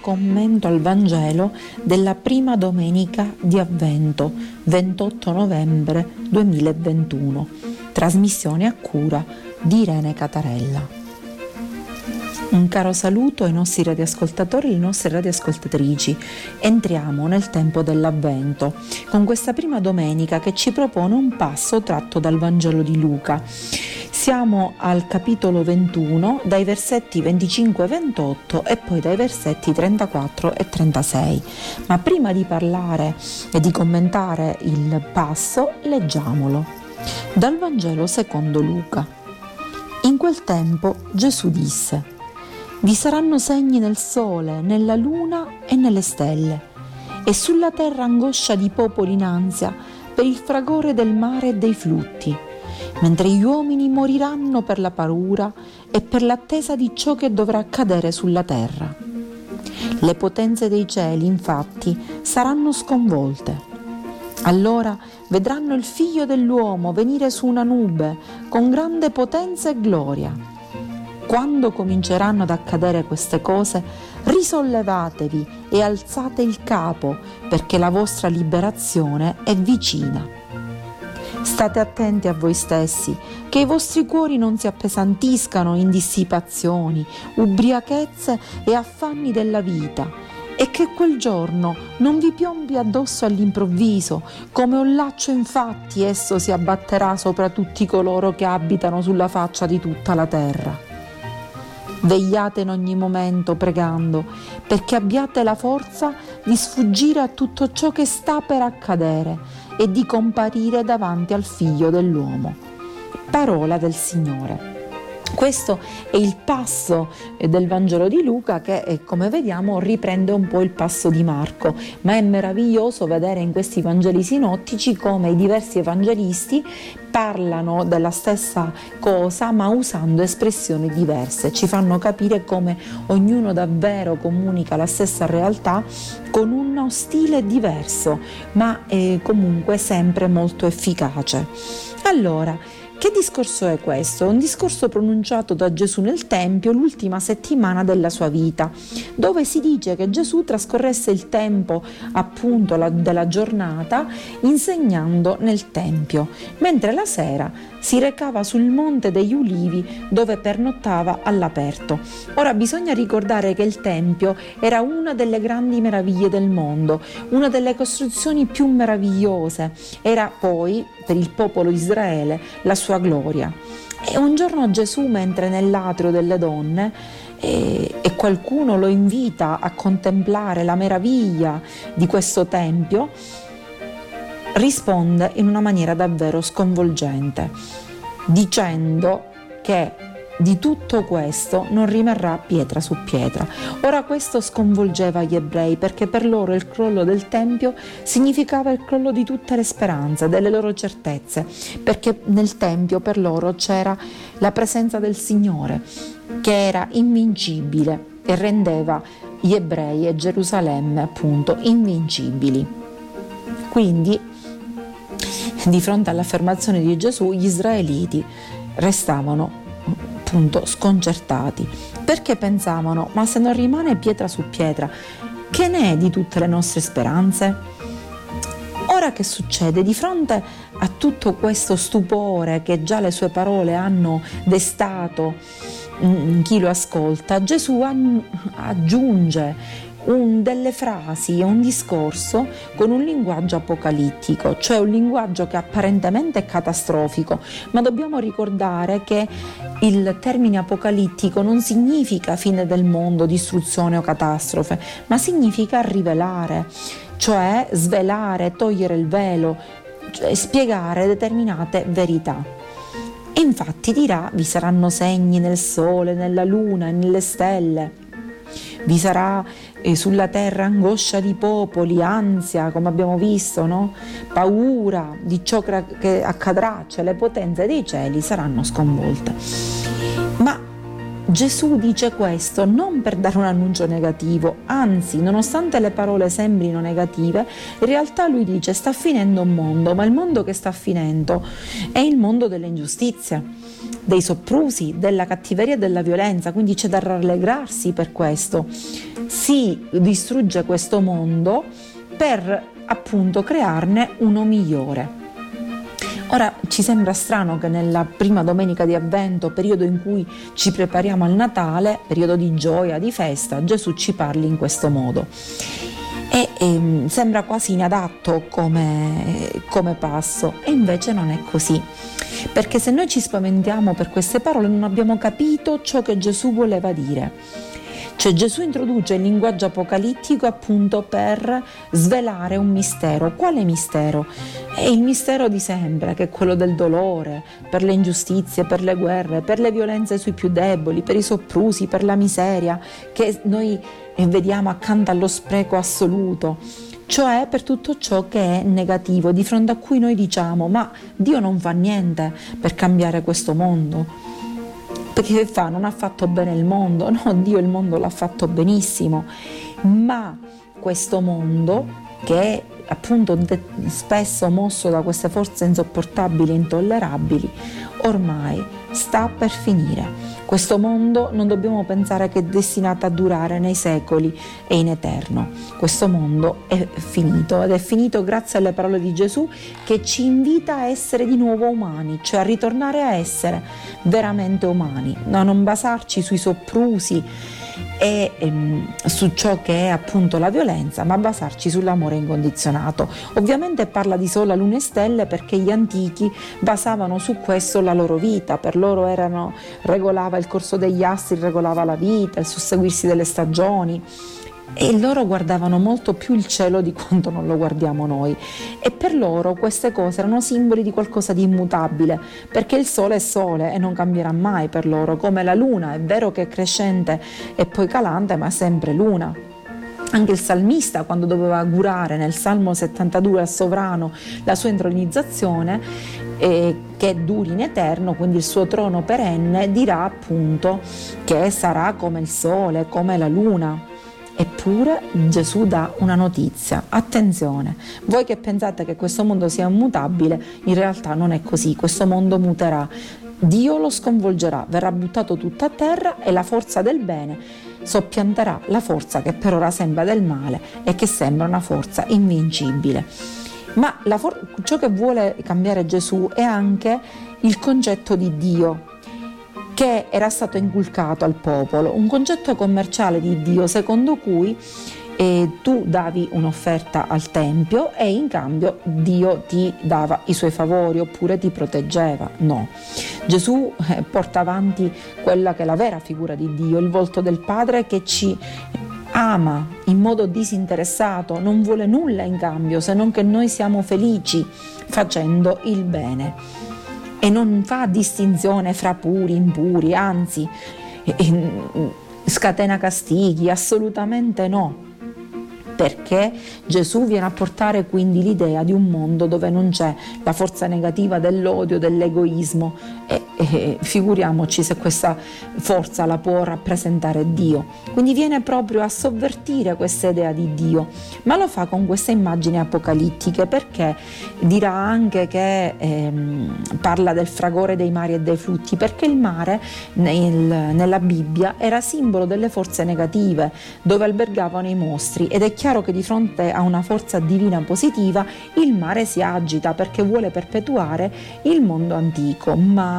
commento al Vangelo della prima domenica di Avvento, 28 novembre 2021, trasmissione a cura di Irene Catarella. Un caro saluto ai nostri radioascoltatori e alle nostre radioascoltatrici. Entriamo nel tempo dell'Avvento con questa prima domenica che ci propone un passo tratto dal Vangelo di Luca. Siamo al capitolo 21 dai versetti 25 e 28 e poi dai versetti 34 e 36. Ma prima di parlare e di commentare il passo, leggiamolo. Dal Vangelo secondo Luca. In quel tempo Gesù disse, vi saranno segni nel sole, nella luna e nelle stelle, e sulla terra angoscia di popoli in ansia per il fragore del mare e dei flutti, mentre gli uomini moriranno per la paura e per l'attesa di ciò che dovrà accadere sulla terra. Le potenze dei cieli, infatti, saranno sconvolte. Allora vedranno il figlio dell'uomo venire su una nube con grande potenza e gloria quando cominceranno ad accadere queste cose, risollevatevi e alzate il capo perché la vostra liberazione è vicina. State attenti a voi stessi, che i vostri cuori non si appesantiscano in dissipazioni, ubriachezze e affanni della vita, e che quel giorno non vi piombi addosso all'improvviso, come un laccio infatti esso si abbatterà sopra tutti coloro che abitano sulla faccia di tutta la terra. Vegliate in ogni momento pregando, perché abbiate la forza di sfuggire a tutto ciò che sta per accadere e di comparire davanti al figlio dell'uomo. Parola del Signore. Questo è il passo eh, del Vangelo di Luca che, eh, come vediamo, riprende un po' il passo di Marco, ma è meraviglioso vedere in questi Vangeli sinottici come i diversi evangelisti parlano della stessa cosa ma usando espressioni diverse, ci fanno capire come ognuno davvero comunica la stessa realtà con uno stile diverso, ma è comunque sempre molto efficace. Allora, che discorso è questo? Un discorso pronunciato da Gesù nel Tempio l'ultima settimana della sua vita, dove si dice che Gesù trascorresse il tempo appunto la, della giornata insegnando nel Tempio, mentre la sera si recava sul Monte degli Ulivi dove pernottava all'aperto. Ora bisogna ricordare che il Tempio era una delle grandi meraviglie del mondo, una delle costruzioni più meravigliose, era poi per il popolo Israele la sua gloria. E un giorno Gesù, mentre nell'atrio delle donne, e, e, qualcuno lo invita a contemplare la meraviglia di questo tempio, risponde in una maniera davvero sconvolgente, dicendo che di tutto questo non rimarrà pietra su pietra. Ora questo sconvolgeva gli ebrei perché per loro il crollo del Tempio significava il crollo di tutte le speranze, delle loro certezze, perché nel Tempio per loro c'era la presenza del Signore che era invincibile e rendeva gli ebrei e Gerusalemme appunto invincibili. Quindi di fronte all'affermazione di Gesù gli israeliti restavano appunto sconcertati perché pensavano ma se non rimane pietra su pietra che ne è di tutte le nostre speranze? Ora che succede? Di fronte a tutto questo stupore che già le sue parole hanno destato in chi lo ascolta, Gesù aggiunge un, delle frasi e un discorso con un linguaggio apocalittico, cioè un linguaggio che apparentemente è catastrofico, ma dobbiamo ricordare che il termine apocalittico non significa fine del mondo, distruzione o catastrofe, ma significa rivelare, cioè svelare, togliere il velo, cioè spiegare determinate verità. E infatti dirà vi saranno segni nel sole, nella luna e nelle stelle vi sarà eh, sulla terra angoscia di popoli, ansia, come abbiamo visto, no? paura di ciò che accadrà, cioè le potenze dei cieli saranno sconvolte. Ma Gesù dice questo non per dare un annuncio negativo, anzi, nonostante le parole sembrino negative, in realtà lui dice sta finendo un mondo, ma il mondo che sta finendo è il mondo delle ingiustizie dei soprusi, della cattiveria e della violenza, quindi c'è da rallegrarsi per questo. Si distrugge questo mondo per appunto crearne uno migliore. Ora ci sembra strano che nella prima domenica di avvento, periodo in cui ci prepariamo al Natale, periodo di gioia, di festa, Gesù ci parli in questo modo. E, e ehm, sembra quasi inadatto come, come passo, e invece non è così. Perché se noi ci spaventiamo per queste parole non abbiamo capito ciò che Gesù voleva dire. Cioè Gesù introduce il linguaggio apocalittico appunto per svelare un mistero. Quale mistero? È il mistero di sempre, che è quello del dolore, per le ingiustizie, per le guerre, per le violenze sui più deboli, per i soprusi, per la miseria, che noi vediamo accanto allo spreco assoluto cioè per tutto ciò che è negativo, di fronte a cui noi diciamo ma Dio non fa niente per cambiare questo mondo perché fa? Non ha fatto bene il mondo, no, Dio il mondo l'ha fatto benissimo, ma questo mondo che è appunto de- spesso mosso da queste forze insopportabili e intollerabili, ormai sta per finire. Questo mondo non dobbiamo pensare che è destinato a durare nei secoli e in eterno. Questo mondo è finito ed è finito grazie alle parole di Gesù che ci invita a essere di nuovo umani, cioè a ritornare a essere veramente umani, a non basarci sui soprusi e ehm, su ciò che è appunto la violenza, ma basarci sull'amore incondizionato. Ovviamente parla di Sole, Luna e Stelle perché gli antichi basavano su questo la loro vita, per loro erano, regolava il corso degli astri, regolava la vita, il susseguirsi delle stagioni e loro guardavano molto più il cielo di quanto non lo guardiamo noi. E per loro queste cose erano simboli di qualcosa di immutabile perché il sole è sole e non cambierà mai per loro come la luna. È vero che è crescente e poi calante ma è sempre luna. Anche il salmista, quando doveva augurare nel Salmo 72 al sovrano la sua intronizzazione, eh, che duri in eterno, quindi il suo trono perenne, dirà appunto che sarà come il sole, come la luna. Eppure Gesù dà una notizia. Attenzione, voi che pensate che questo mondo sia immutabile, in realtà non è così, questo mondo muterà. Dio lo sconvolgerà, verrà buttato tutto a terra e la forza del bene soppianterà la forza che per ora sembra del male e che sembra una forza invincibile. Ma for- ciò che vuole cambiare Gesù è anche il concetto di Dio, che era stato inculcato al popolo, un concetto commerciale di Dio secondo cui eh, tu davi un'offerta al Tempio e in cambio Dio ti dava i suoi favori oppure ti proteggeva. No, Gesù eh, porta avanti quella che è la vera figura di Dio, il volto del Padre che ci ama in modo disinteressato, non vuole nulla in cambio se non che noi siamo felici facendo il bene e non fa distinzione fra puri, impuri, anzi scatena castighi, assolutamente no. Perché Gesù viene a portare quindi l'idea di un mondo dove non c'è la forza negativa dell'odio, dell'egoismo e, e, figuriamoci se questa forza la può rappresentare Dio. Quindi viene proprio a sovvertire questa idea di Dio, ma lo fa con queste immagini apocalittiche perché dirà anche che ehm, parla del fragore dei mari e dei flutti, perché il mare nel, nella Bibbia era simbolo delle forze negative dove albergavano i mostri ed è chiaro che di fronte a una forza divina positiva il mare si agita perché vuole perpetuare il mondo antico, ma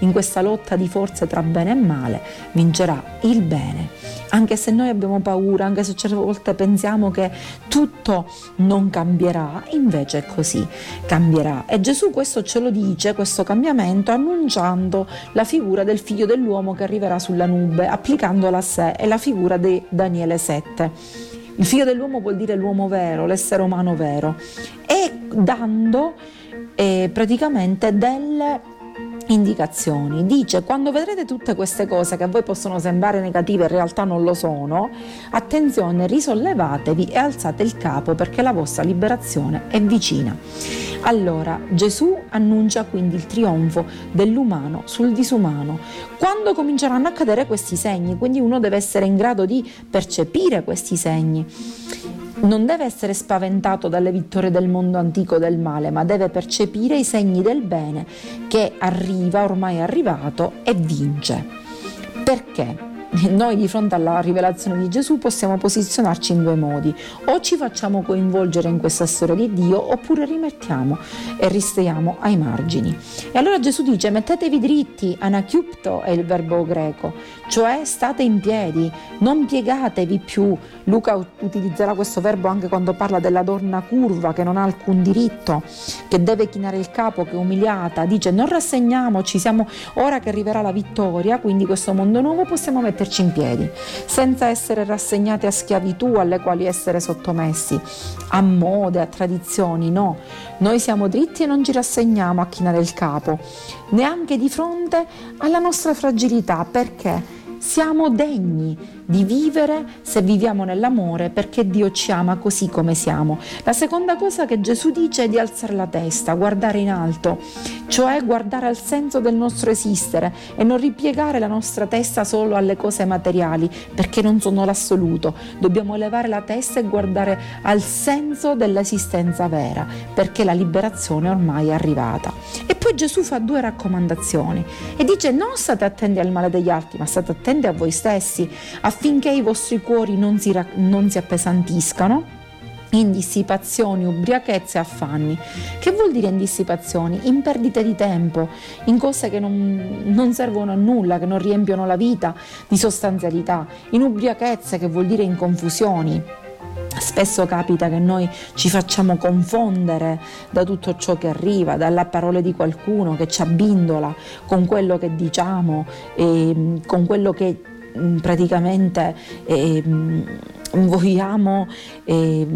in questa lotta di forze tra bene e male vincerà il bene. Anche se noi abbiamo paura, anche se certe volte pensiamo che tutto non cambierà, invece è così, cambierà. E Gesù questo ce lo dice, questo cambiamento, annunciando la figura del figlio dell'uomo che arriverà sulla nube, applicandola a sé, è la figura di Daniele 7. Il figlio dell'uomo vuol dire l'uomo vero, l'essere umano vero, e dando eh, praticamente delle indicazioni. Dice quando vedrete tutte queste cose che a voi possono sembrare negative, in realtà non lo sono, attenzione, risollevatevi e alzate il capo perché la vostra liberazione è vicina. Allora Gesù annuncia quindi il trionfo dell'umano sul disumano. Quando cominceranno a accadere questi segni, quindi uno deve essere in grado di percepire questi segni. Non deve essere spaventato dalle vittorie del mondo antico del male, ma deve percepire i segni del bene che arriva, ormai arrivato e vince. Perché? Noi di fronte alla rivelazione di Gesù possiamo posizionarci in due modi, o ci facciamo coinvolgere in questa storia di Dio oppure rimettiamo e restiamo ai margini. E allora Gesù dice mettetevi dritti, anachiupto è il verbo greco, cioè state in piedi, non piegatevi più. Luca utilizzerà questo verbo anche quando parla della donna curva che non ha alcun diritto, che deve chinare il capo, che è umiliata, dice non rassegniamoci, siamo ora che arriverà la vittoria, quindi questo mondo nuovo possiamo mettere metterci in piedi, senza essere rassegnati a schiavitù alle quali essere sottomessi, a mode, a tradizioni, no. Noi siamo dritti e non ci rassegniamo a chinare il capo, neanche di fronte alla nostra fragilità, perché siamo degni di vivere se viviamo nell'amore perché Dio ci ama così come siamo. La seconda cosa che Gesù dice è di alzare la testa, guardare in alto, cioè guardare al senso del nostro esistere e non ripiegare la nostra testa solo alle cose materiali perché non sono l'assoluto. Dobbiamo elevare la testa e guardare al senso dell'esistenza vera perché la liberazione ormai è arrivata. E poi Gesù fa due raccomandazioni e dice non state attenti al male degli altri ma state attenti a voi stessi affinché i vostri cuori non si, non si appesantiscano in dissipazioni, ubriachezze e affanni. Che vuol dire in dissipazioni? In perdite di tempo, in cose che non, non, servono a nulla, che non riempiono la vita di sostanzialità, in ubriachezze che vuol dire in confusioni. Spesso capita che noi ci facciamo confondere da tutto ciò che arriva, dalle parole di qualcuno che ci abbindola con quello che diciamo, e con quello che mm, praticamente eh, vogliamo eh,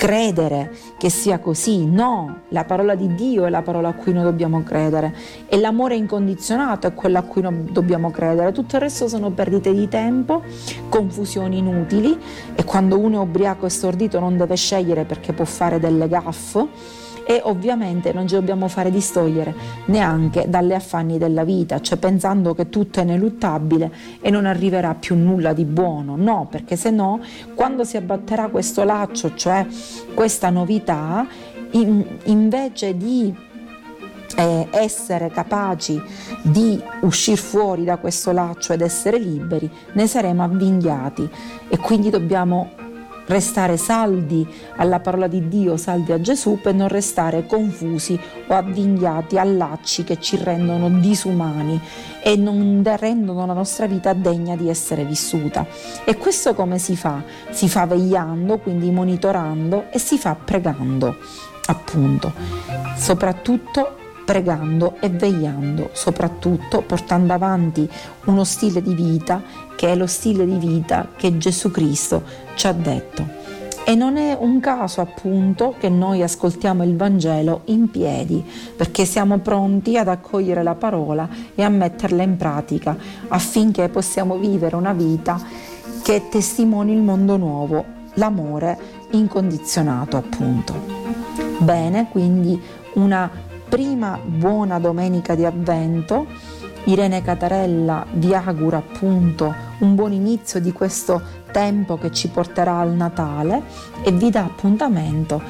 credere che sia così, no, la parola di Dio è la parola a cui noi dobbiamo credere. E l'amore incondizionato è quello a cui noi dobbiamo credere, tutto il resto sono perdite di tempo, confusioni inutili e quando uno è ubriaco e stordito non deve scegliere perché può fare delle gaffe e ovviamente non ci dobbiamo fare distogliere neanche dalle affanni della vita, cioè pensando che tutto è ineluttabile e non arriverà più nulla di buono. No, perché se no, quando si abbatterà questo laccio, cioè questa novità, in, invece di eh, essere capaci di uscire fuori da questo laccio ed essere liberi, ne saremo avvinghiati e quindi dobbiamo restare saldi alla parola di Dio, saldi a Gesù, per non restare confusi o avvinghiati a lacci che ci rendono disumani e non rendono la nostra vita degna di essere vissuta. E questo come si fa? Si fa vegliando, quindi monitorando e si fa pregando, appunto. Soprattutto pregando e vegliando, soprattutto portando avanti uno stile di vita che è lo stile di vita che Gesù Cristo ci ha detto. E non è un caso appunto che noi ascoltiamo il Vangelo in piedi, perché siamo pronti ad accogliere la parola e a metterla in pratica affinché possiamo vivere una vita che testimoni il mondo nuovo, l'amore incondizionato appunto. Bene, quindi una prima buona domenica di avvento. Irene Catarella vi augura appunto un buon inizio di questo tempo che ci porterà al Natale e vi dà appuntamento